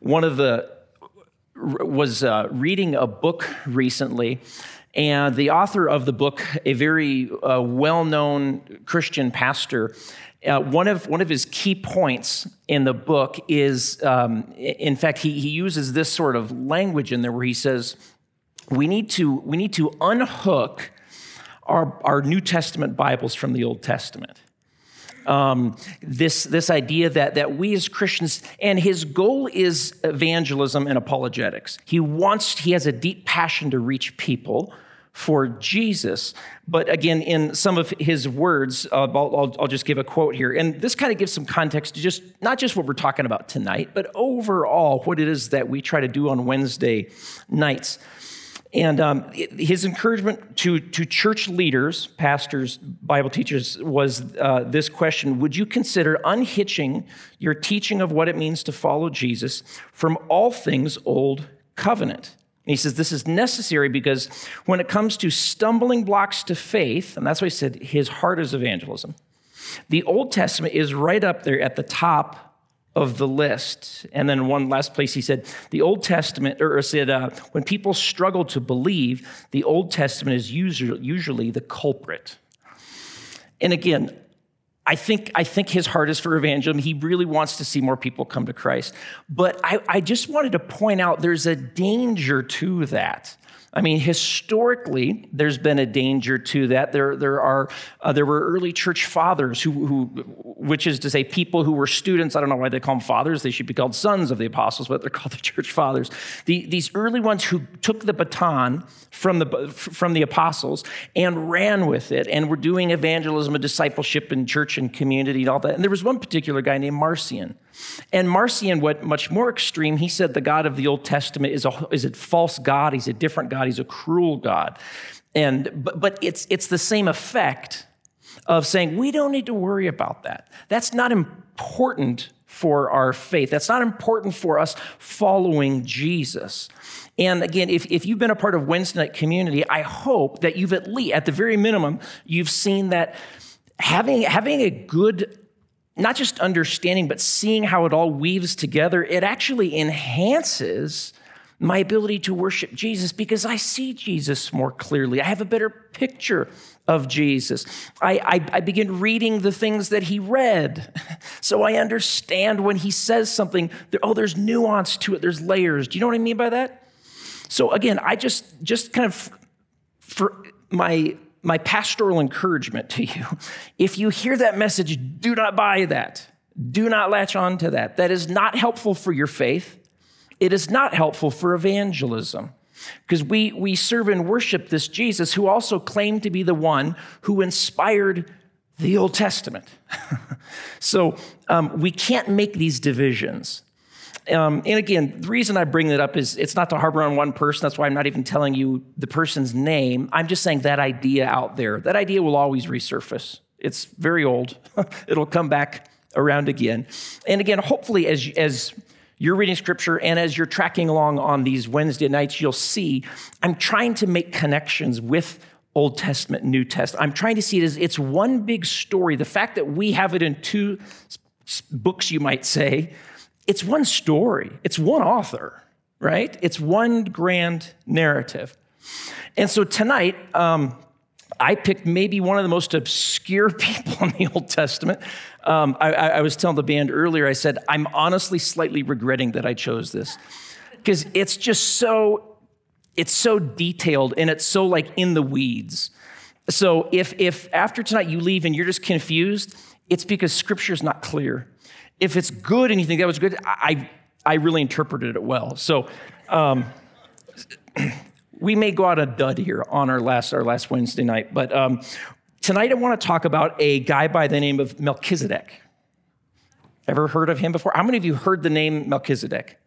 one of the was uh, reading a book recently, and the author of the book, a very uh, well-known Christian pastor, uh, one of one of his key points in the book is, um, in fact, he, he uses this sort of language in there where he says, "We need to we need to unhook our, our New Testament Bibles from the Old Testament." Um, this, this idea that, that we as Christians, and his goal is evangelism and apologetics. He wants, he has a deep passion to reach people for Jesus. But again, in some of his words, uh, I'll, I'll, I'll, just give a quote here. And this kind of gives some context to just not just what we're talking about tonight, but overall what it is that we try to do on Wednesday nights. And um, his encouragement to, to church leaders, pastors, Bible teachers, was uh, this question Would you consider unhitching your teaching of what it means to follow Jesus from all things old covenant? And he says this is necessary because when it comes to stumbling blocks to faith, and that's why he said his heart is evangelism, the Old Testament is right up there at the top of the list. And then one last place he said, the Old Testament, or said, uh, when people struggle to believe, the Old Testament is usually, usually the culprit. And again, I think, I think his heart is for evangelism. He really wants to see more people come to Christ. But I, I just wanted to point out there's a danger to that. I mean, historically, there's been a danger to that. There, there are, uh, there were early church fathers who, who, which is to say, people who were students. I don't know why they call them fathers. They should be called sons of the apostles, but they're called the church fathers. The, these early ones who took the baton from the, from the apostles and ran with it and were doing evangelism and discipleship in church and community and all that. And there was one particular guy named Marcion. And Marcion, what much more extreme, he said the God of the Old Testament is a, is a false God. He's a different God. He's a cruel God. And, but, but it's, it's the same effect of saying we don't need to worry about that. That's not important for our faith. That's not important for us following Jesus. And again, if, if you've been a part of Wednesday night community, I hope that you've at least, at the very minimum, you've seen that having, having a good not just understanding, but seeing how it all weaves together, it actually enhances my ability to worship Jesus because I see Jesus more clearly. I have a better picture of Jesus. I, I, I, begin reading the things that he read. So I understand when he says something, oh, there's nuance to it, there's layers. Do you know what I mean by that? So again, I just just kind of for my my pastoral encouragement to you if you hear that message, do not buy that. Do not latch on to that. That is not helpful for your faith. It is not helpful for evangelism because we, we serve and worship this Jesus who also claimed to be the one who inspired the Old Testament. so um, we can't make these divisions. Um, and again, the reason I bring that up is it's not to harbor on one person. That's why I'm not even telling you the person's name. I'm just saying that idea out there. That idea will always resurface. It's very old. It'll come back around again. And again, hopefully, as, as you're reading scripture and as you're tracking along on these Wednesday nights, you'll see I'm trying to make connections with Old Testament, New Testament. I'm trying to see it as it's one big story. The fact that we have it in two books, you might say, it's one story, it's one author, right? It's one grand narrative. And so tonight, um, I picked maybe one of the most obscure people in the Old Testament. Um, I, I, was telling the band earlier, I said, I'm honestly slightly regretting that I chose this because it's just so, it's so detailed and it's so like in the weeds. So if, if after tonight you leave and you're just confused, it's because scripture is not clear if it's good and you think that was good, I, I really interpreted it well. So um, we may go out a dud here on our last, our last Wednesday night, but um, tonight I want to talk about a guy by the name of Melchizedek. Ever heard of him before? How many of you heard the name Melchizedek?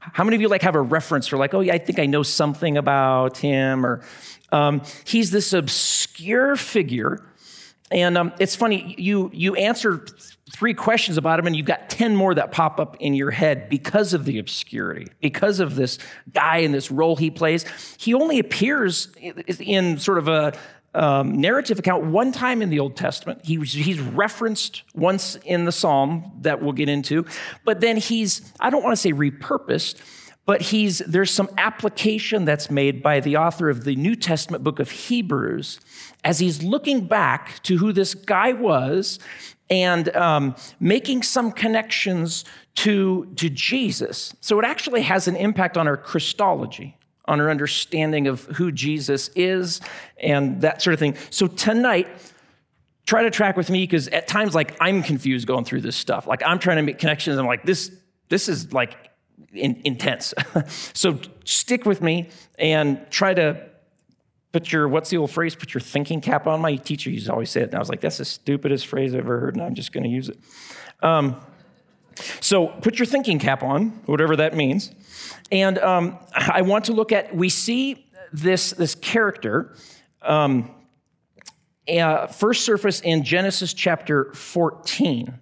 How many of you like have a reference for like, oh yeah, I think I know something about him? Or um, he's this obscure figure, and um, it's funny. You you answer three questions about him, and you've got 10 more that pop up in your head because of the obscurity, because of this guy and this role he plays. He only appears in sort of a, um, narrative account one time in the Old Testament. He, he's referenced once in the Psalm that we'll get into, but then he's, I don't want to say repurposed, but he's, there's some application that's made by the author of the New Testament book of Hebrews as he's looking back to who this guy was and um, making some connections to, to Jesus. So it actually has an impact on our Christology on our understanding of who Jesus is and that sort of thing. So tonight, try to track with me because at times, like I'm confused going through this stuff. Like I'm trying to make connections. I'm like, this, this is like in, intense. so stick with me and try to put your what's the old phrase? Put your thinking cap on. My teacher used to always say it, and I was like, that's the stupidest phrase I've ever heard, and I'm just going to use it. Um, so put your thinking cap on, whatever that means. And um, I want to look at, we see this, this character um, uh, first surface in Genesis chapter 14.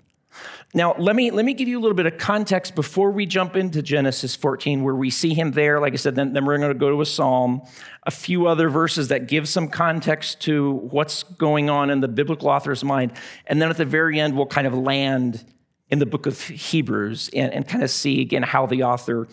Now, let me, let me give you a little bit of context before we jump into Genesis 14, where we see him there. Like I said, then, then we're going to go to a psalm, a few other verses that give some context to what's going on in the biblical author's mind. And then at the very end, we'll kind of land in the book of Hebrews and, and kind of see again how the author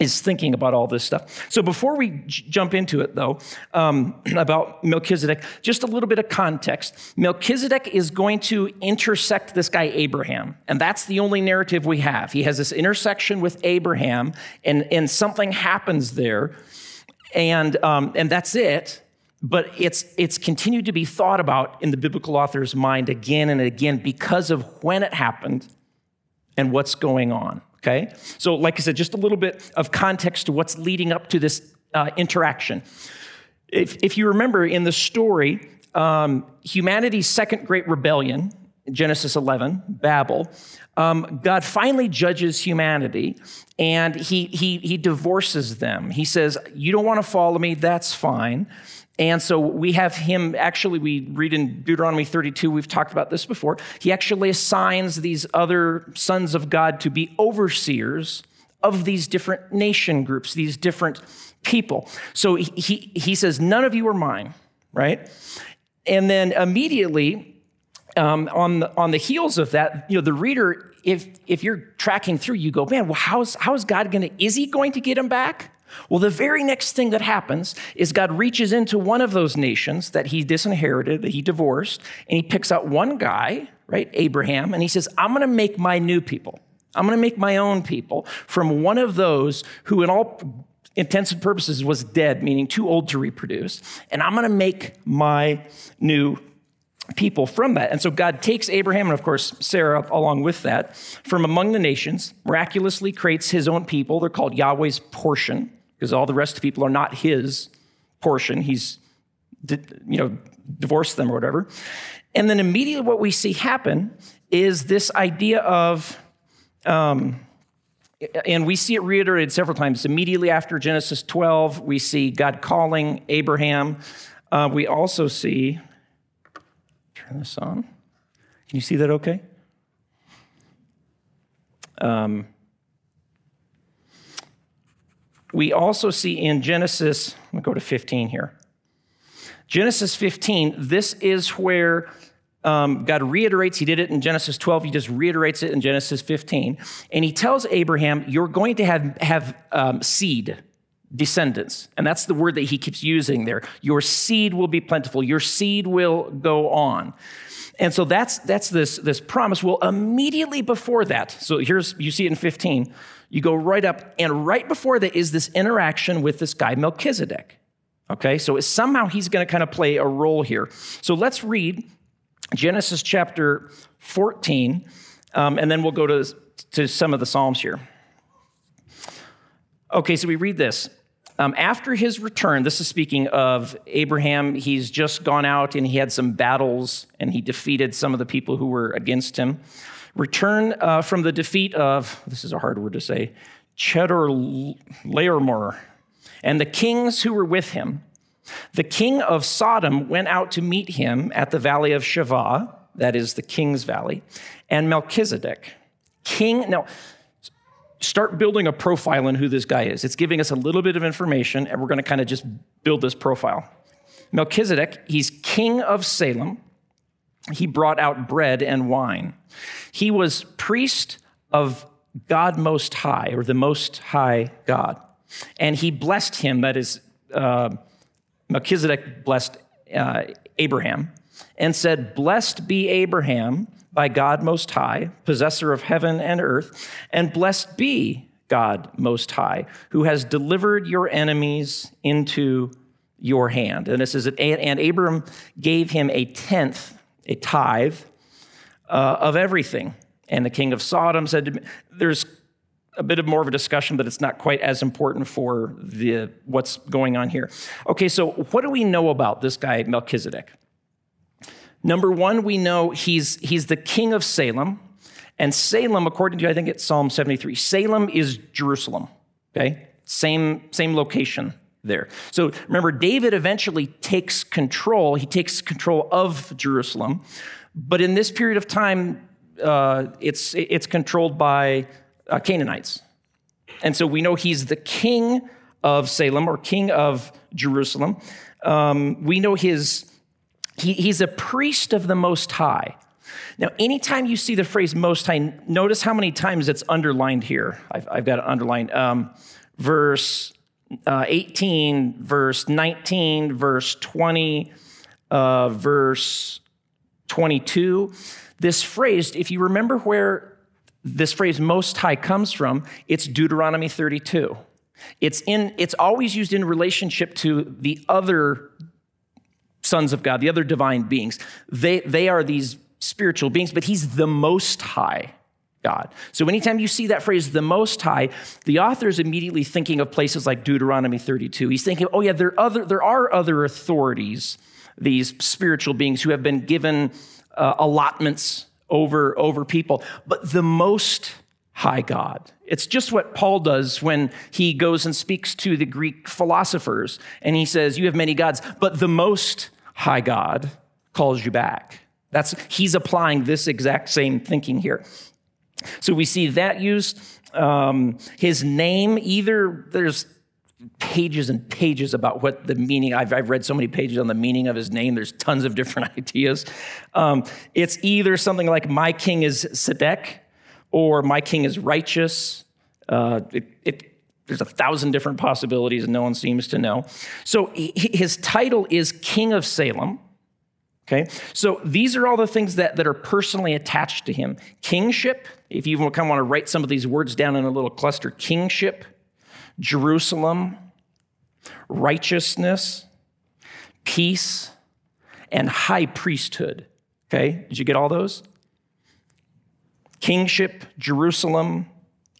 is thinking about all this stuff. So before we j- jump into it, though, um, about Melchizedek, just a little bit of context. Melchizedek is going to intersect this guy Abraham, and that's the only narrative we have. He has this intersection with Abraham, and, and something happens there, and, um, and that's it. But it's, it's continued to be thought about in the biblical author's mind again and again because of when it happened and what's going on. Okay? So, like I said, just a little bit of context to what's leading up to this uh, interaction. If, if you remember in the story, um, humanity's second great rebellion, Genesis 11, Babel, um, God finally judges humanity and he, he, he divorces them. He says, You don't want to follow me, that's fine. And so we have him, actually, we read in Deuteronomy 32, we've talked about this before. He actually assigns these other sons of God to be overseers of these different nation groups, these different people. So he, he, says, None of you are mine, right? And then immediately, um, on, the, on the heels of that, you know, the reader, if, if you're tracking through, you go, man, well, how's, how's God going to, is he going to get him back? Well, the very next thing that happens is God reaches into one of those nations that he disinherited, that he divorced, and he picks out one guy, right, Abraham, and he says, I'm going to make my new people. I'm going to make my own people from one of those who, in all intents and purposes, was dead, meaning too old to reproduce, and I'm going to make my new people from that. And so God takes Abraham and, of course, Sarah along with that from among the nations, miraculously creates his own people. They're called Yahweh's portion because all the rest of the people are not his portion. He's, you know, divorced them or whatever. And then immediately what we see happen is this idea of, um, and we see it reiterated several times. Immediately after Genesis 12, we see God calling Abraham. Uh, we also see, turn this on. Can you see that okay? Um, we also see in Genesis, let me go to 15 here. Genesis 15, this is where um, God reiterates, he did it in Genesis 12, he just reiterates it in Genesis 15. And he tells Abraham, You're going to have, have um, seed, descendants. And that's the word that he keeps using there. Your seed will be plentiful, your seed will go on. And so that's, that's this, this promise. Well, immediately before that, so here's, you see it in 15, you go right up, and right before that is this interaction with this guy, Melchizedek. Okay, so somehow he's going to kind of play a role here. So let's read Genesis chapter 14, um, and then we'll go to, to some of the Psalms here. Okay, so we read this. Um, after his return, this is speaking of Abraham, he's just gone out and he had some battles and he defeated some of the people who were against him. Return uh, from the defeat of, this is a hard word to say, Chedorlaomer, and the kings who were with him. The king of Sodom went out to meet him at the valley of Shaveh, that is the king's valley, and Melchizedek. King, now, start building a profile on who this guy is. It's giving us a little bit of information, and we're going to kind of just build this profile. Melchizedek, he's king of Salem. He brought out bread and wine. He was priest of God Most High, or the Most High God. And he blessed him, that is, uh, Melchizedek blessed uh, Abraham and said, Blessed be Abraham by God Most High, possessor of heaven and earth, and blessed be God Most High, who has delivered your enemies into your hand. And this is, and Abram gave him a tenth, a tithe uh, of everything. And the king of Sodom said, There's a bit of more of a discussion, but it's not quite as important for the what's going on here. Okay, so what do we know about this guy Melchizedek? Number one, we know he's he's the king of Salem, and Salem, according to I think it's Psalm 73, Salem is Jerusalem. Okay, same same location there. So remember, David eventually takes control. He takes control of Jerusalem, but in this period of time, uh, it's it's controlled by uh, Canaanites. And so we know he's the king of Salem or king of Jerusalem. Um, we know his, he, he's a priest of the Most High. Now, anytime you see the phrase Most High, notice how many times it's underlined here. I've, I've got it underlined. Um, verse uh, 18, verse 19, verse 20, uh, verse 22. This phrase, if you remember where this phrase most high comes from, it's Deuteronomy 32. It's, in, it's always used in relationship to the other sons of God, the other divine beings. They, they are these spiritual beings, but he's the most high God. So anytime you see that phrase, the most high, the author is immediately thinking of places like Deuteronomy 32. He's thinking, oh yeah, there are other, there are other authorities, these spiritual beings who have been given uh, allotments over, over people, but the most high God. It's just what Paul does when he goes and speaks to the Greek philosophers and he says, You have many gods, but the most high God calls you back. That's he's applying this exact same thinking here. So we see that used. Um, his name, either there's pages and pages about what the meaning I've, I've, read so many pages on the meaning of his name there's tons of different ideas. Um, it's either something like my king is Sedek or my king is righteous. Uh, it, it, there's a thousand different possibilities and no one seems to know. So he, his title is king of salem okay? So these are all the things that, that are personally attached to him. Kingship if you kind of want to write some of these words down in a little cluster kingship Jerusalem, righteousness, peace, and high priesthood. Okay, did you get all those? Kingship, Jerusalem,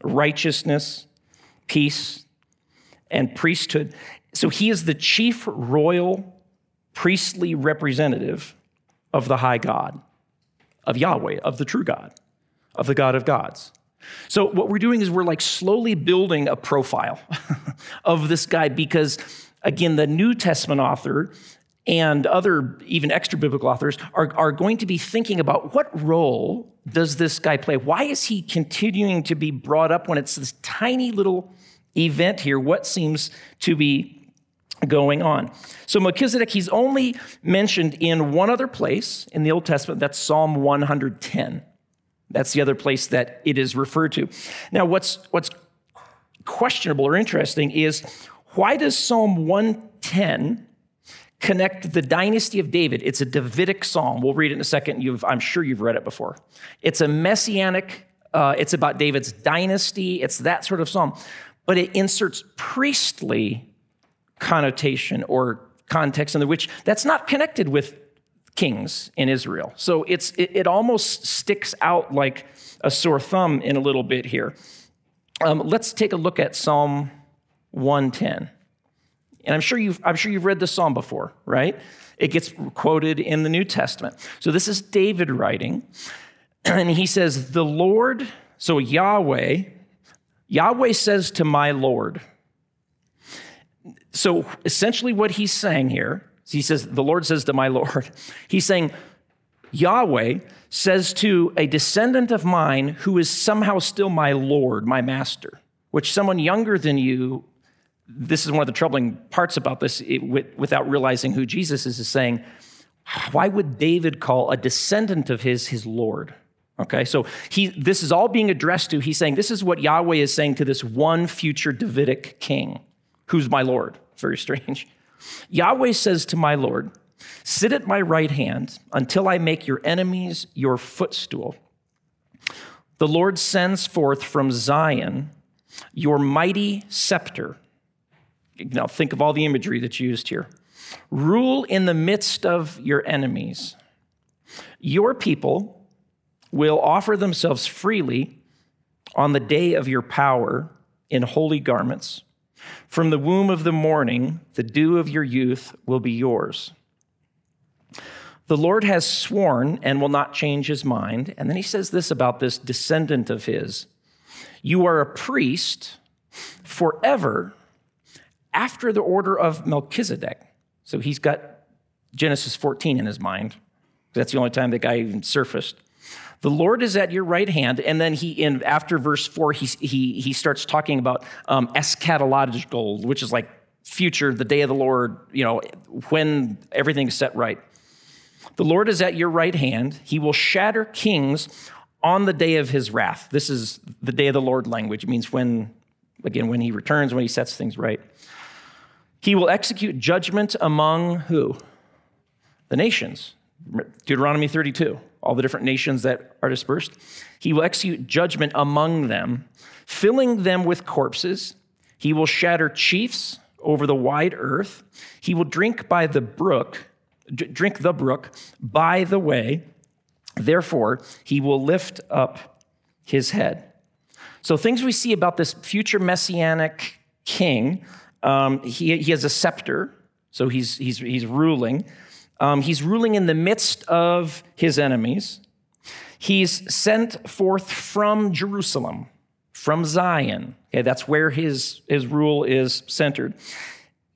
righteousness, peace, and priesthood. So he is the chief royal priestly representative of the high God, of Yahweh, of the true God, of the God of gods. So, what we're doing is we're like slowly building a profile of this guy because, again, the New Testament author and other even extra biblical authors are, are going to be thinking about what role does this guy play? Why is he continuing to be brought up when it's this tiny little event here? What seems to be going on? So, Melchizedek, he's only mentioned in one other place in the Old Testament, that's Psalm 110. That's the other place that it is referred to. Now, what's, what's questionable or interesting is why does Psalm 110 connect the dynasty of David? It's a Davidic psalm. We'll read it in a second. You've, I'm sure you've read it before. It's a messianic, uh, it's about David's dynasty, it's that sort of psalm. But it inserts priestly connotation or context in the which that's not connected with kings in Israel. So it's, it, it almost sticks out like a sore thumb in a little bit here. Um, let's take a look at Psalm 110. And I'm sure, you've, I'm sure you've read this psalm before, right? It gets quoted in the New Testament. So this is David writing, and he says, The Lord, so Yahweh, Yahweh says to my Lord. So essentially, what he's saying here he says, The Lord says to my Lord. He's saying, Yahweh says to a descendant of mine who is somehow still my Lord, my master, which someone younger than you this is one of the troubling parts about this it, without realizing who Jesus is, is saying, why would David call a descendant of his his Lord? Okay, so he, this is all being addressed to. He's saying, This is what Yahweh is saying to this one future Davidic king, who's my Lord. Very strange. Yahweh says to my Lord, Sit at my right hand until I make your enemies your footstool. The Lord sends forth from Zion your mighty scepter. Now, think of all the imagery that's used here. Rule in the midst of your enemies. Your people will offer themselves freely on the day of your power in holy garments. From the womb of the morning, the dew of your youth will be yours. The Lord has sworn and will not change his mind. And then he says this about this descendant of his You are a priest forever after the order of Melchizedek. So he's got Genesis 14 in his mind. That's the only time that guy even surfaced. The Lord is at your right hand, and then he in after verse four he he he starts talking about um, eschatological, which is like future, the day of the Lord. You know when everything's set right. The Lord is at your right hand. He will shatter kings on the day of his wrath. This is the day of the Lord language. It means when, again, when he returns, when he sets things right. He will execute judgment among who? The nations. Deuteronomy 32, all the different nations that are dispersed. He will execute judgment among them, filling them with corpses. He will shatter chiefs over the wide earth. He will drink by the brook drink the brook by the way. Therefore, he will lift up his head. So, things we see about this future messianic king um, he, he has a scepter, so he's, he's, he's ruling. Um, he's ruling in the midst of his enemies. He's sent forth from Jerusalem, from Zion. Okay, that's where his, his rule is centered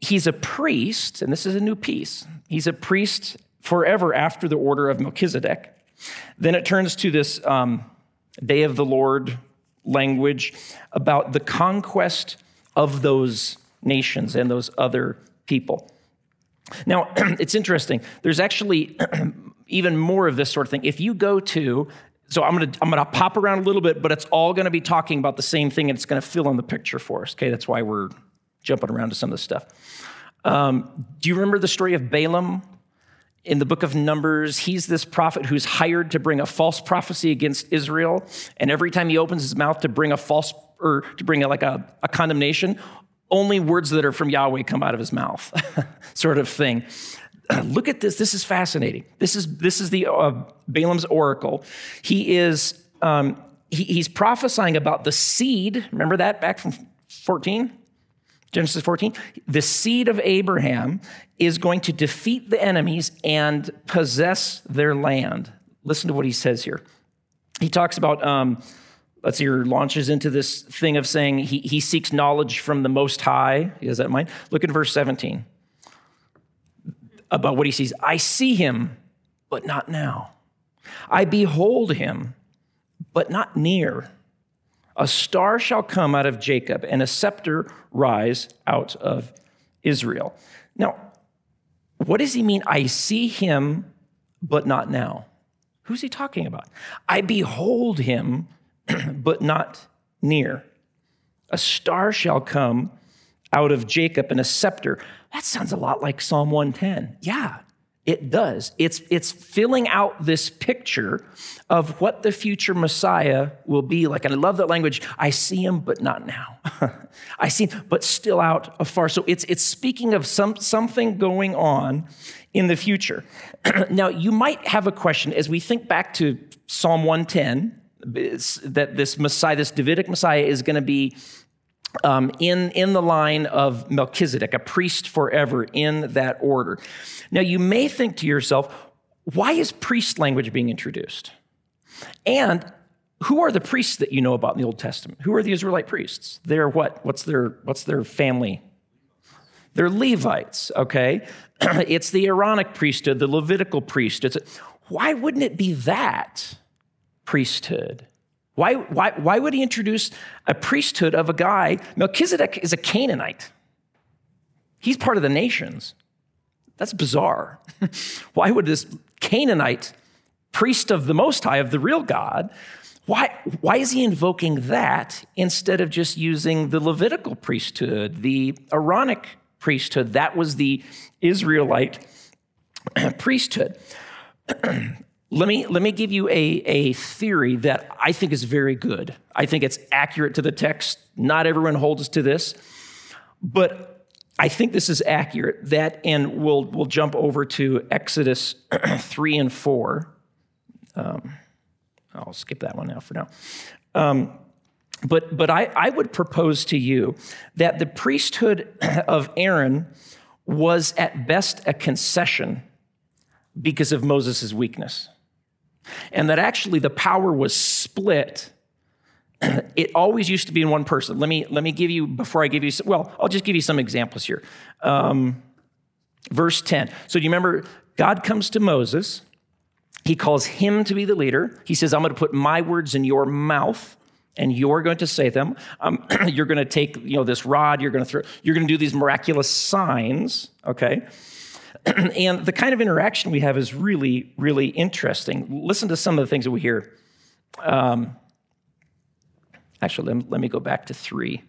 he's a priest, and this is a new piece. He's a priest forever after the order of Melchizedek. Then it turns to this um, day of the Lord language about the conquest of those nations and those other people. Now, it's interesting. There's actually even more of this sort of thing. If you go to, so I'm gonna, I'm gonna pop around a little bit, but it's all gonna be talking about the same thing and it's gonna fill in the picture for us. Okay, that's why we're jumping around to some of this stuff. Um, do you remember the story of Balaam in the book of Numbers? He's this prophet who's hired to bring a false prophecy against Israel. And every time he opens his mouth to bring a false or to bring a, like a, a condemnation, only words that are from Yahweh come out of his mouth, sort of thing. Look at this. This is fascinating. This is this is the uh, Balaam's oracle. He is um, he, he's prophesying about the seed. Remember that back from 14? Genesis 14, the seed of Abraham is going to defeat the enemies and possess their land. Listen to what he says here. He talks about, um, let's see, he launches into this thing of saying he, he seeks knowledge from the Most High. Has that in mind. Look at verse 17 about what he sees. I see him, but not now. I behold him, but not near. A star shall come out of Jacob, and a scepter rise out of Israel. Now, what does he mean? I see him, but not now. Who's he talking about? I behold him, but not near. A star shall come out of Jacob, and a scepter. That sounds a lot like Psalm 110. Yeah, it does. It's, it's filling out this picture of what the future Messiah will be like. And I love that language. I see him, but not now. I see him, but still out afar. So it's, it's speaking of some, something going on in the future. now, you might have a question as we think back to Psalm 110 that this Messiah, this Davidic Messiah, is going to be um, in, in the line of Melchizedek, a priest forever in that order. Now, you may think to yourself, why is priest language being introduced? And who are the priests that you know about in the Old Testament? Who are the Israelite priests? They're what? What's their, what's their family? They're Levites, okay? it's the Aaronic priesthood, the Levitical priesthood. Why wouldn't it be that priesthood? Why, why, why would he introduce a priesthood of a guy? Melchizedek is a Canaanite. He's part of the nations. That's bizarre. Why would this Canaanite priest of the Most High, of the real God, why, why is he invoking that instead of just using the Levitical priesthood, the Aaronic priesthood? That was the Israelite priesthood. let, me, let me give you a, a theory that I think is very good. I think it's accurate to the text. Not everyone holds to this, but I think this is accurate. That, and we'll, we'll jump over to Exodus 3 and 4. Um, I'll skip that one now for now. Um, but but I, I would propose to you that the priesthood of Aaron was at best a concession because of Moses' weakness. And that actually the power was split. It always used to be in one person. Let me, let me give you, before I give you, well, I'll just give you some examples here. Um, verse 10. So do you remember God comes to Moses he calls him to be the leader. He says, I'm going to put my words in your mouth and you're going to say them. Um, you're going to take, you know, this rod, you're going to throw, you're going to do these miraculous signs, okay? and the kind of interaction we have is really, really interesting. Listen to some of the things that we hear. Um, actually, let, let me go back to three.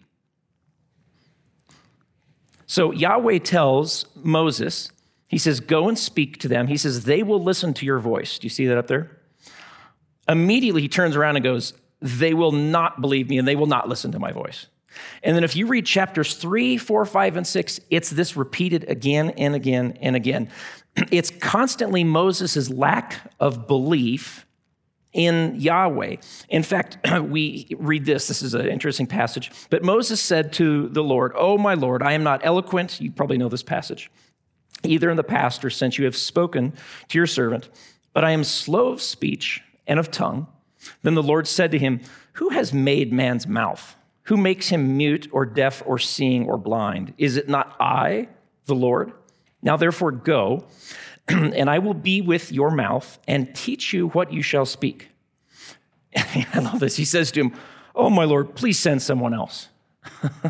So Yahweh tells Moses, he says, Go and speak to them. He says, They will listen to your voice. Do you see that up there? Immediately, he turns around and goes, They will not believe me and they will not listen to my voice. And then if you read chapters three, four, five, and six, it's this repeated again and again and again. It's constantly Moses' lack of belief in Yahweh. In fact, we read this. This is an interesting passage. But Moses said to the Lord, Oh, my Lord, I am not eloquent. You probably know this passage either in the past or since you have spoken to your servant, but I am slow of speech and of tongue. Then the Lord said to him, Who has made man's mouth? Who makes him mute or deaf or seeing or blind? Is it not I, the Lord? Now therefore go, and I will be with your mouth and teach you what you shall speak. I love this. He says to him, Oh, my Lord, please send someone else.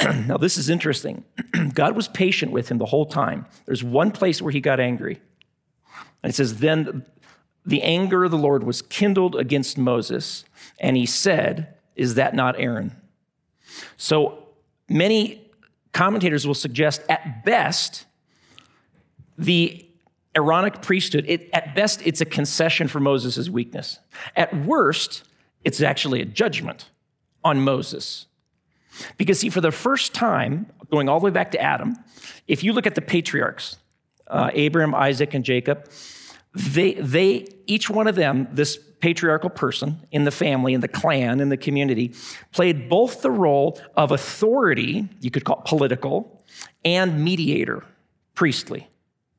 now, this is interesting. God was patient with him the whole time. There's one place where he got angry. And it says, Then the anger of the Lord was kindled against Moses, and he said, Is that not Aaron? So many commentators will suggest, at best, the Aaronic priesthood, it, at best, it's a concession for Moses' weakness. At worst, it's actually a judgment on Moses. Because, see, for the first time, going all the way back to Adam, if you look at the patriarchs, uh, Abraham, Isaac, and Jacob, they, they, each one of them, this patriarchal person in the family, in the clan, in the community, played both the role of authority, you could call it political, and mediator, priestly.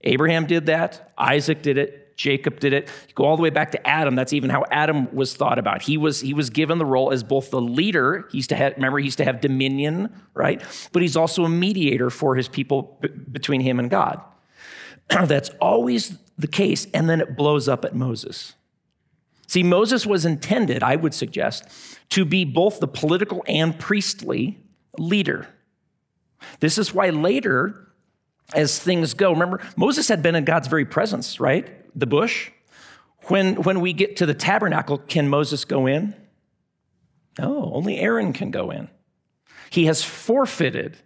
Abraham did that, Isaac did it, Jacob did it. You go all the way back to Adam. That's even how Adam was thought about. He was, he was given the role as both the leader. He used to have, remember, he used to have dominion, right? But he's also a mediator for his people b- between him and God. That's always the case. And then it blows up at Moses. See, Moses was intended, I would suggest, to be both the political and priestly leader. This is why later, as things go, remember, Moses had been in God's very presence, right? the bush. When, when we get to the tabernacle, can Moses go in? No, only Aaron can go in. He has forfeited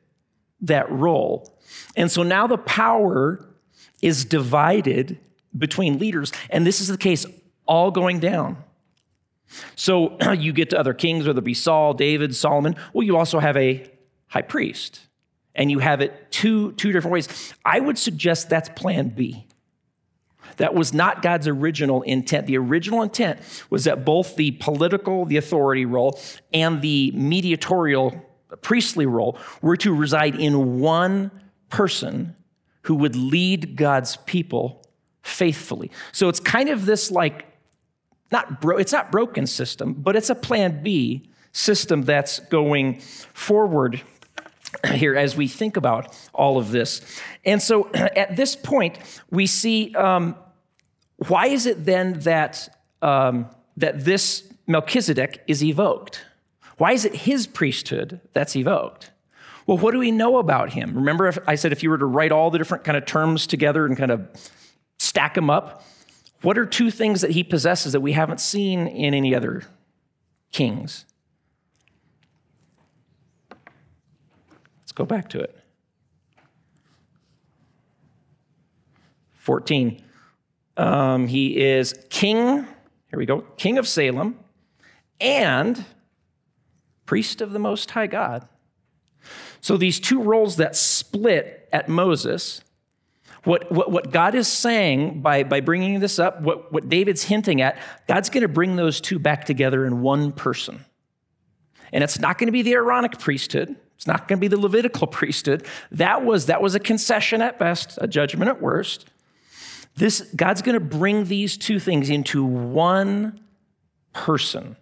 that role. And so now the power is divided between leaders. And this is the case all going down. So you get to other kings, whether it be Saul, David, Solomon. Well, you also have a high priest, and you have it two, two different ways. I would suggest that's plan B. That was not God's original intent. The original intent was that both the political, the authority role, and the mediatorial, priestly role were to reside in one person who would lead God's people faithfully. So it's kind of this like, not bro- it's not broken system, but it's a plan B system that's going forward here as we think about all of this. And so at this point, we see um, why is it then that, um, that this Melchizedek is evoked? Why is it his priesthood that's evoked? Well, what do we know about him? Remember, I said if you were to write all the different kind of terms together and kind of stack them up, what are two things that he possesses that we haven't seen in any other kings? Let's go back to it. 14. Um, he is king, here we go, king of Salem and priest of the Most High God. So these two roles that split at Moses, what, what, what God is saying by, by bringing this up, what, what David's hinting at, God's going to bring those two back together in one person. And it's not going to be the Aaronic priesthood. It's not going to be the Levitical priesthood. That was, that was a concession at best, a judgment at worst. This, God's going to bring these two things into one person.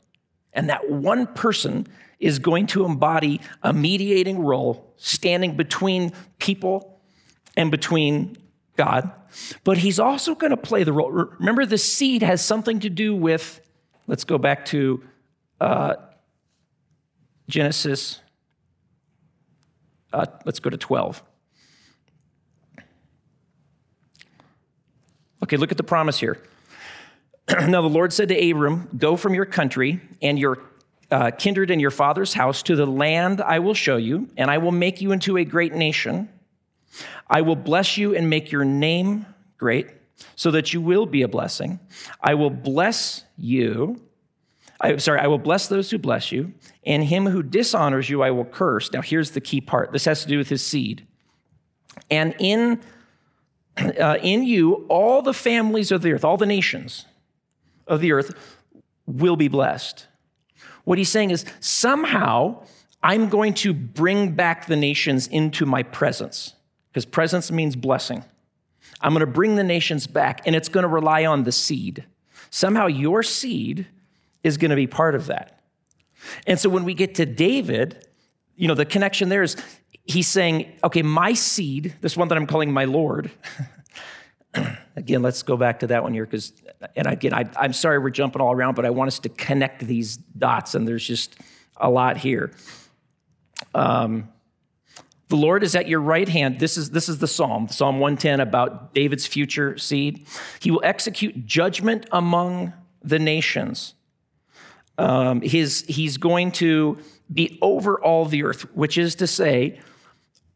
And that one person is going to embody a mediating role standing between people and between God. But he's also going to play the role. Remember, the seed has something to do with, let's go back to uh, Genesis. Uh, let's go to 12. Okay, look at the promise here. now the Lord said to Abram, Go from your country and your uh, kindred and your father's house to the land I will show you, and I will make you into a great nation. I will bless you and make your name great, so that you will be a blessing. I will bless you. I, sorry, I will bless those who bless you, and him who dishonors you I will curse. Now, here's the key part. This has to do with his seed. And in, uh, in you, all the families of the earth, all the nations of the earth will be blessed. What he's saying is somehow I'm going to bring back the nations into my presence, because presence means blessing. I'm going to bring the nations back, and it's going to rely on the seed. Somehow your seed is going to be part of that. And so when we get to David, you know, the connection there is he's saying, okay, my seed, this one that I'm calling my Lord, again, let's go back to that one here because, and again, I, am sorry we're jumping all around, but I want us to connect these dots, and there's just a lot here. Um, the Lord is at your right hand. This is, this is the Psalm, Psalm 110 about David's future seed. He will execute judgment among the nations. Um, his, he's going to be over all the earth, which is to say,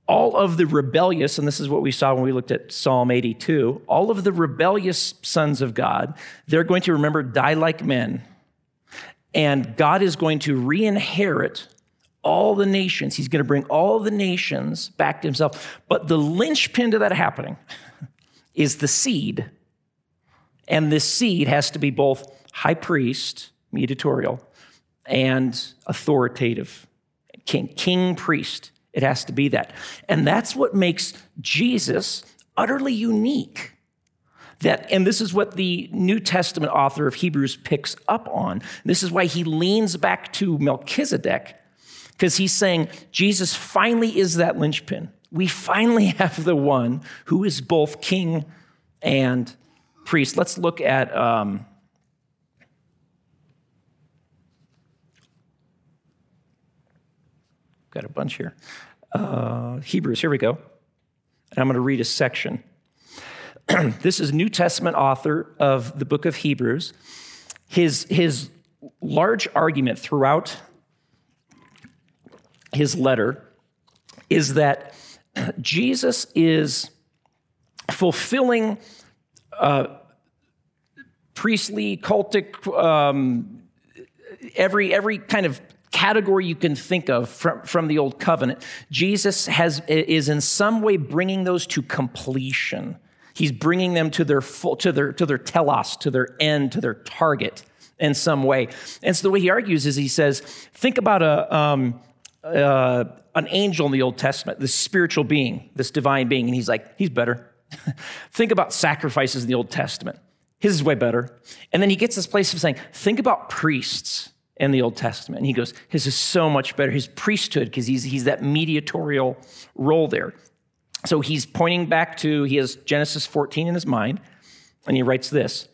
all of the rebellious, and this is what we saw when we looked at Psalm 82, all of the rebellious sons of God, they're going to remember, die like men. And God is going to re inherit all the nations. He's going to bring all the nations back to himself. But the linchpin to that happening is the seed. And this seed has to be both high priest, mediatorial, and authoritative, king, king priest. It has to be that. And that's what makes Jesus utterly unique. That, and this is what the New Testament author of Hebrews picks up on. This is why he leans back to Melchizedek, because he's saying Jesus finally is that linchpin. We finally have the one who is both king and priest. Let's look at um, Got a bunch here. Uh, Hebrews, here we go. And I'm going to read a section. this is New Testament author of the book of Hebrews. His, his large argument throughout his letter is that Jesus is fulfilling uh, priestly, cultic, um, every, every kind of category you can think of from, from the old covenant, Jesus has, is in some way bringing those to completion. He's bringing them to their full, to their, to their telos, to their end, to their target in some way. And so the way he argues is he says, think about a, um, uh, an angel in the Old Testament, this spiritual being, this divine being. And he's like, he's better. think about sacrifices in the Old Testament. His is way better. And then he gets this place of saying, think about priests in the Old Testament. And he goes, his is so much better. His priesthood, because he's, he's that mediatorial role there. So he's pointing back to, he has Genesis 14 in his mind, and he writes this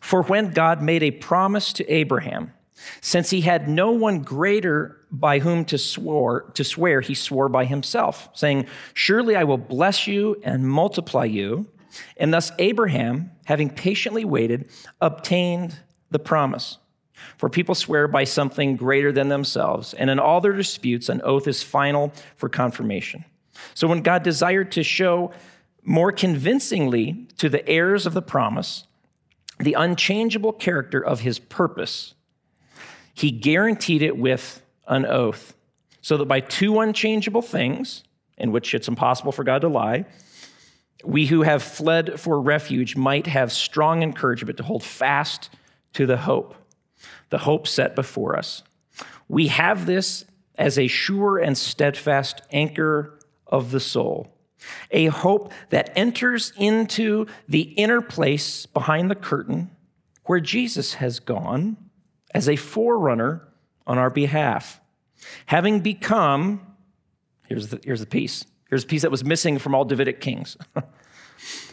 For when God made a promise to Abraham, Since he had no one greater by whom to, swore, to swear, he swore by himself, saying, Surely I will bless you and multiply you. And thus Abraham, having patiently waited, obtained the promise. For people swear by something greater than themselves, and in all their disputes, an oath is final for confirmation. So when God desired to show more convincingly to the heirs of the promise the unchangeable character of his purpose, he guaranteed it with an oath, so that by two unchangeable things, in which it's impossible for God to lie, we who have fled for refuge might have strong encouragement to hold fast to the hope, the hope set before us. We have this as a sure and steadfast anchor of the soul, a hope that enters into the inner place behind the curtain where Jesus has gone as a forerunner on our behalf. Having become, here's the, here's the piece, here's a piece that was missing from all Davidic kings.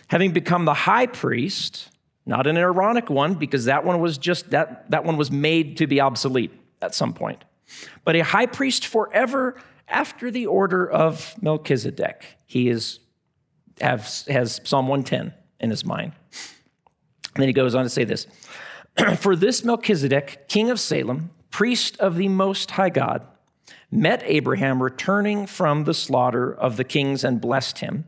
Having become the high priest, not an Aaronic one, because that one was just, that, that one was made to be obsolete at some point, but a high priest forever after the order of Melchizedek. He is, has, has Psalm 110 in his mind. And then he goes on to say this For this Melchizedek, king of Salem, priest of the Most High God, met Abraham returning from the slaughter of the kings and blessed him.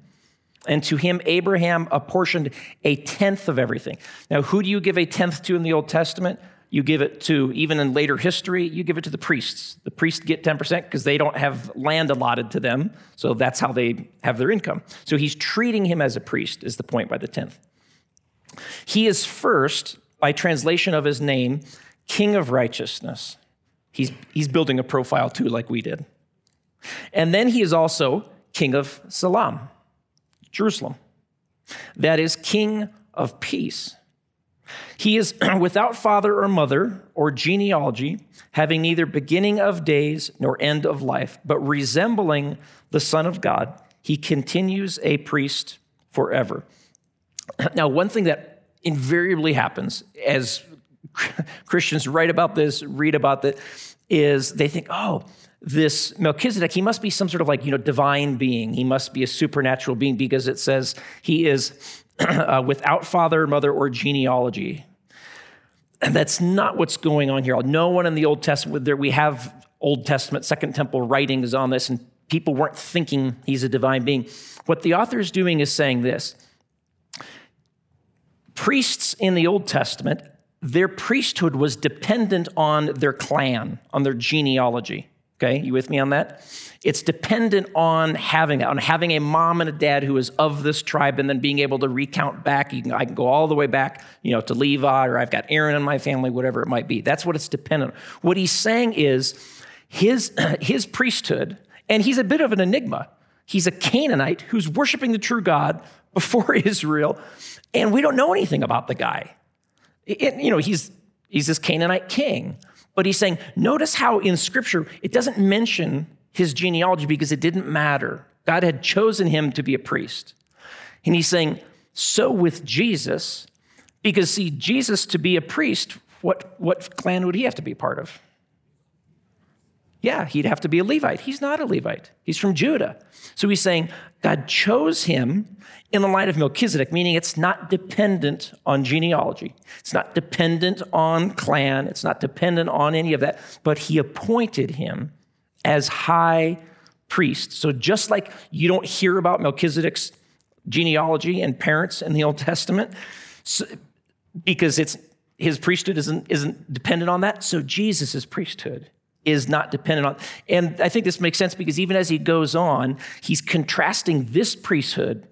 And to him, Abraham apportioned a tenth of everything. Now, who do you give a tenth to in the Old Testament? You give it to, even in later history, you give it to the priests. The priests get 10% because they don't have land allotted to them. So that's how they have their income. So he's treating him as a priest, is the point by the tenth. He is first, by translation of his name, King of Righteousness. He's, he's building a profile too, like we did. And then he is also King of Salem, Jerusalem. That is, King of Peace. He is without father or mother or genealogy, having neither beginning of days nor end of life, but resembling the Son of God. He continues a priest forever. Now, one thing that invariably happens as Christians write about this, read about this, is they think, oh, this Melchizedek, he must be some sort of like, you know, divine being. He must be a supernatural being because it says he is uh, without father, mother, or genealogy. And that's not what's going on here. No one in the Old Testament, there we have Old Testament, Second Temple writings on this, and people weren't thinking he's a divine being. What the author is doing is saying this priests in the Old Testament, their priesthood was dependent on their clan, on their genealogy. Okay, you with me on that? It's dependent on having on having a mom and a dad who is of this tribe, and then being able to recount back. Can, I can go all the way back, you know, to Levi, or I've got Aaron in my family, whatever it might be. That's what it's dependent on. What he's saying is his his priesthood, and he's a bit of an enigma. He's a Canaanite who's worshiping the true God before Israel, and we don't know anything about the guy. It, you know, he's he's this Canaanite king. But he's saying, notice how in scripture it doesn't mention his genealogy because it didn't matter. God had chosen him to be a priest. And he's saying, so with Jesus, because see, Jesus to be a priest, what, what clan would he have to be part of? Yeah, he'd have to be a Levite. He's not a Levite, he's from Judah. So he's saying God chose him in the line of Melchizedek, meaning it's not dependent on genealogy, it's not dependent on clan, it's not dependent on any of that, but he appointed him as high priest. So just like you don't hear about Melchizedek's genealogy and parents in the Old Testament, so, because it's his priesthood isn't, isn't dependent on that, so Jesus' priesthood is not dependent on. And I think this makes sense because even as he goes on, he's contrasting this priesthood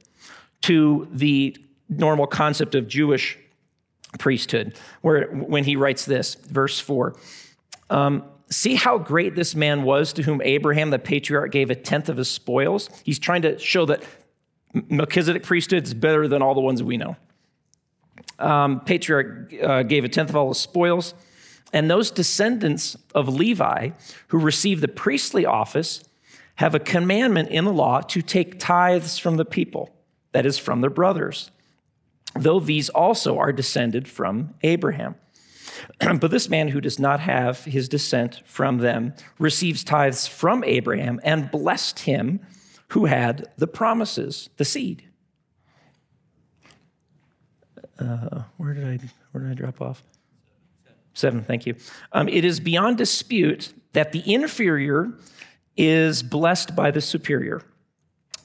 to the normal concept of Jewish priesthood, where when he writes this, verse 4. Um, See how great this man was to whom Abraham, the patriarch, gave a tenth of his spoils. He's trying to show that Melchizedek priesthood is better than all the ones we know. Um, patriarch uh, gave a tenth of all his spoils. And those descendants of Levi who receive the priestly office have a commandment in the law to take tithes from the people, that is, from their brothers, though these also are descended from Abraham. but this man who does not have his descent from them receives tithes from Abraham and blessed him who had the promises, the seed. Uh, where did I where did I drop off? Seven, thank you. Um, it is beyond dispute that the inferior is blessed by the superior.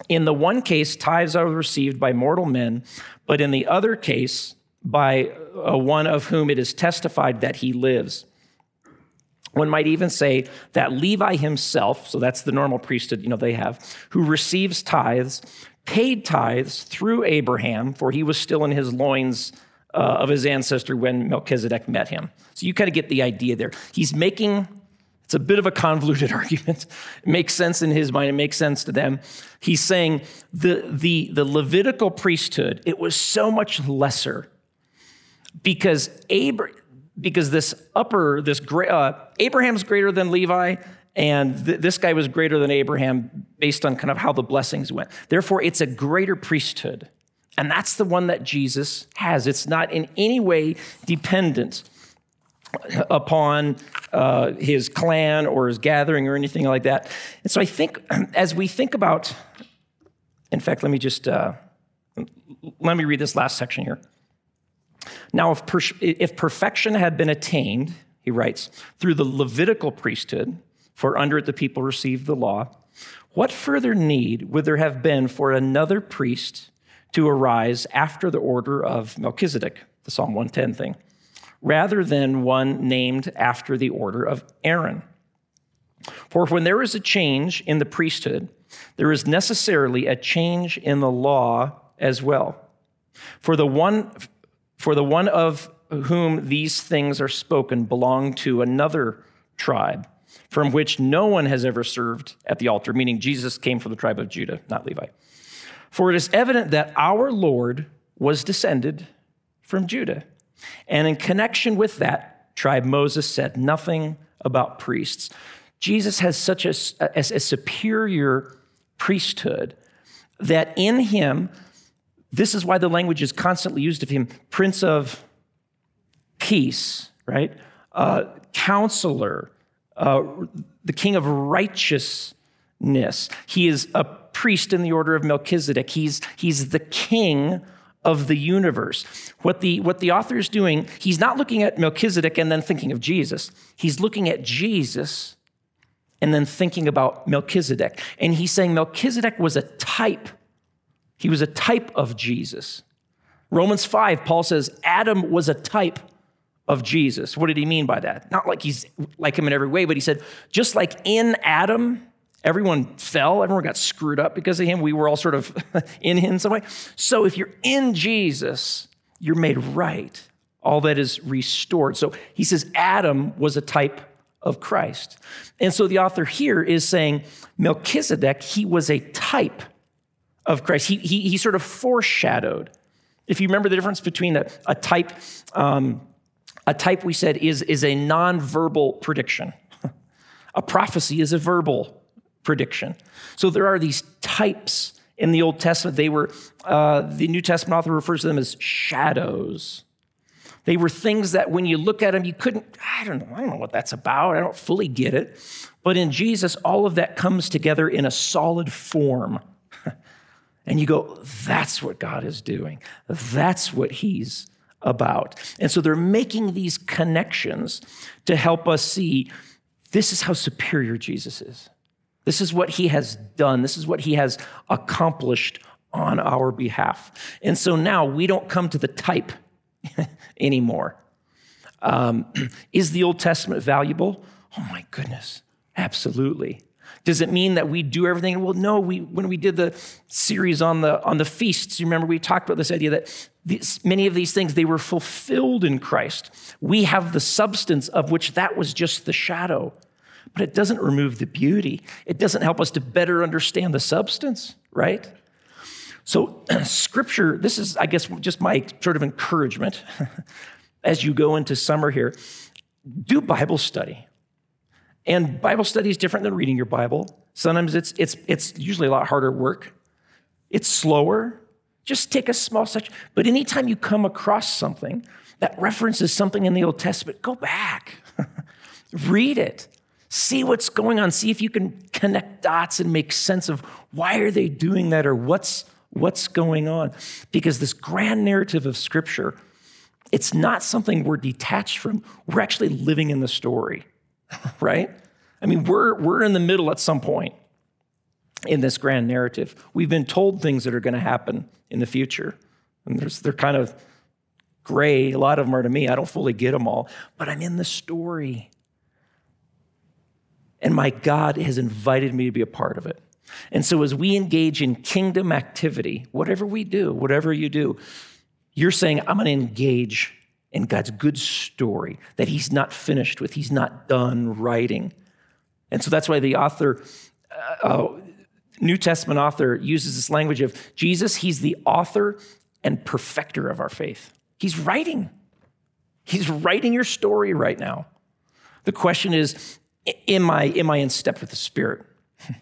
In the one case, tithes are received by mortal men, but in the other case, by uh, one of whom it is testified that he lives. One might even say that Levi himself, so that's the normal priesthood, you know, they have, who receives tithes, paid tithes through Abraham, for he was still in his loins uh, of his ancestor when Melchizedek met him. So you kind of get the idea there. He's making it's a bit of a convoluted argument. It makes sense in his mind, it makes sense to them. He's saying the, the, the Levitical priesthood, it was so much lesser because Abra- because this upper, this uh, Abraham's greater than Levi, and th- this guy was greater than Abraham based on kind of how the blessings went. Therefore, it's a greater priesthood. And that's the one that Jesus has. It's not in any way dependent upon uh, his clan or his gathering or anything like that. And so I think as we think about, in fact, let me just uh, let me read this last section here. Now, if, per- if perfection had been attained, he writes, through the Levitical priesthood, for under it the people received the law, what further need would there have been for another priest to arise after the order of Melchizedek, the Psalm 110 thing? rather than one named after the order of Aaron. For when there is a change in the priesthood, there is necessarily a change in the law as well. For the one, for the one of whom these things are spoken belonged to another tribe from which no one has ever served at the altar, meaning Jesus came from the tribe of Judah, not Levi. For it is evident that our Lord was descended from Judah and in connection with that tribe, Moses said nothing about priests. Jesus has such a, a, a superior priesthood that in him, this is why the language is constantly used of him Prince of Peace, right? Uh, counselor, uh, the King of Righteousness. He is a priest in the order of Melchizedek. He's, he's the king of the universe. What the, what the author is doing, he's not looking at Melchizedek and then thinking of Jesus. He's looking at Jesus and then thinking about Melchizedek. And he's saying Melchizedek was a type. He was a type of Jesus. Romans 5, Paul says Adam was a type of Jesus. What did he mean by that? Not like he's like him in every way, but he said, just like in Adam, Everyone fell, everyone got screwed up because of him. We were all sort of in him some way. So if you're in Jesus, you're made right. All that is restored. So he says Adam was a type of Christ. And so the author here is saying Melchizedek, he was a type of Christ. He, he, he sort of foreshadowed. If you remember the difference between a, a type, um, a type we said is, is a nonverbal prediction. a prophecy is a verbal prediction. So there are these types in the Old Testament. They were, uh, the New Testament author refers to them as shadows. They were things that when you look at them, you couldn't, I don't know, I don't know what that's about. I don't fully get it. But in Jesus, all of that comes together in a solid form. and you go, that's what God is doing. That's what He's about. And so they're making these connections to help us see this is how superior Jesus is. This is what he has done. This is what he has accomplished on our behalf. And so now we don't come to the type anymore. Um, is the Old Testament valuable? Oh my goodness, absolutely. Does it mean that we do everything? Well, no. We when we did the series on the on the feasts, you remember we talked about this idea that these, many of these things they were fulfilled in Christ. We have the substance of which that was just the shadow but it doesn't remove the beauty. It doesn't help us to better understand the substance, right? So, scripture, this is, I guess, just my sort of encouragement as you go into summer here. Do Bible study. And Bible study is different than reading your Bible. Sometimes it's, it's, it's usually a lot harder work, it's slower. Just take a small section. But anytime you come across something that references something in the Old Testament, go back, read it, see what's going on, see if you can connect dots and make sense of why are they doing that or what's what's going on. Because this grand narrative of Scripture, it's not something we're detached from. We're actually living in the story, right? I mean, we're, we're in the middle at some point in this grand narrative. We've been told things that are going to happen in the future. And they're kind of gray. A lot of them are to me. I don't fully get them all, but I'm in the story. And my God has invited me to be a part of it. And so, as we engage in kingdom activity, whatever we do, whatever you do, you're saying, I'm going to engage in God's good story that He's not finished with, He's not done writing. And so that's why the author, uh, uh, New Testament author, uses this language of Jesus, He's the author and perfecter of our faith. He's writing. He's writing your story right now. The question is, am I, am I in step with the Spirit?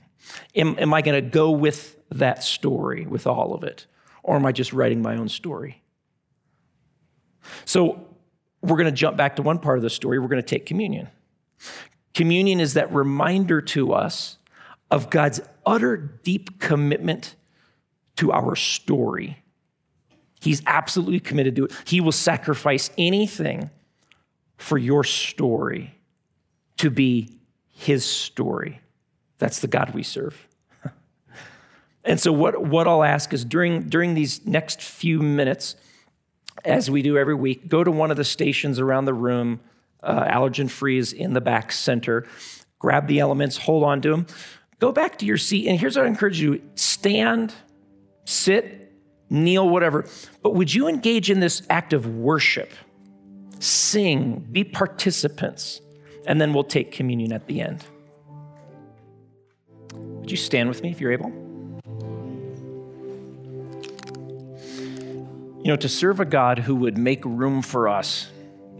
Am, am I going to go with that story, with all of it? Or am I just writing my own story? So we're going to jump back to one part of the story. We're going to take communion. Communion is that reminder to us of God's utter deep commitment to our story. He's absolutely committed to it. He will sacrifice anything for your story to be his story. That's the God we serve. and so, what, what I'll ask is during, during these next few minutes, as we do every week, go to one of the stations around the room. Uh, allergen free is in the back center. Grab the elements, hold on to them. Go back to your seat. And here's what I encourage you stand, sit, kneel, whatever. But would you engage in this act of worship? Sing, be participants, and then we'll take communion at the end. Would you stand with me if you're able? You know, to serve a God who would make room for us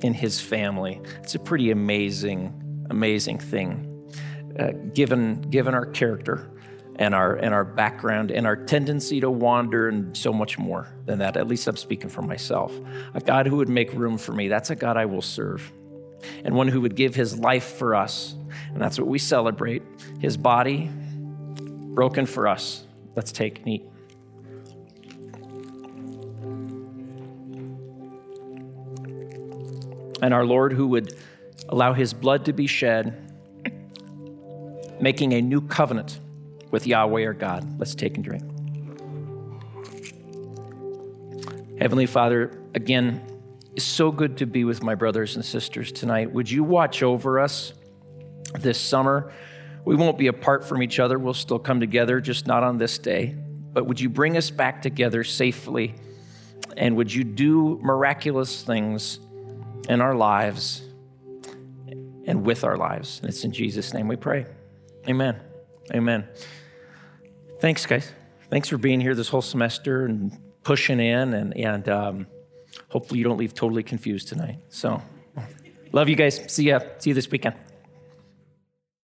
in his family, it's a pretty amazing, amazing thing, uh, given, given our character and our, and our background and our tendency to wander and so much more than that. At least I'm speaking for myself. A God who would make room for me, that's a God I will serve. And one who would give his life for us. And that's what we celebrate his body, broken for us. Let's take and eat. And our Lord, who would allow his blood to be shed, making a new covenant with Yahweh our God. Let's take and drink. Heavenly Father, again, it's so good to be with my brothers and sisters tonight. Would you watch over us this summer? We won't be apart from each other. We'll still come together, just not on this day. But would you bring us back together safely? And would you do miraculous things in our lives and with our lives? And it's in Jesus' name we pray. Amen. Amen. Thanks, guys. Thanks for being here this whole semester and pushing in. And, and um, hopefully, you don't leave totally confused tonight. So, love you guys. See ya. See you this weekend.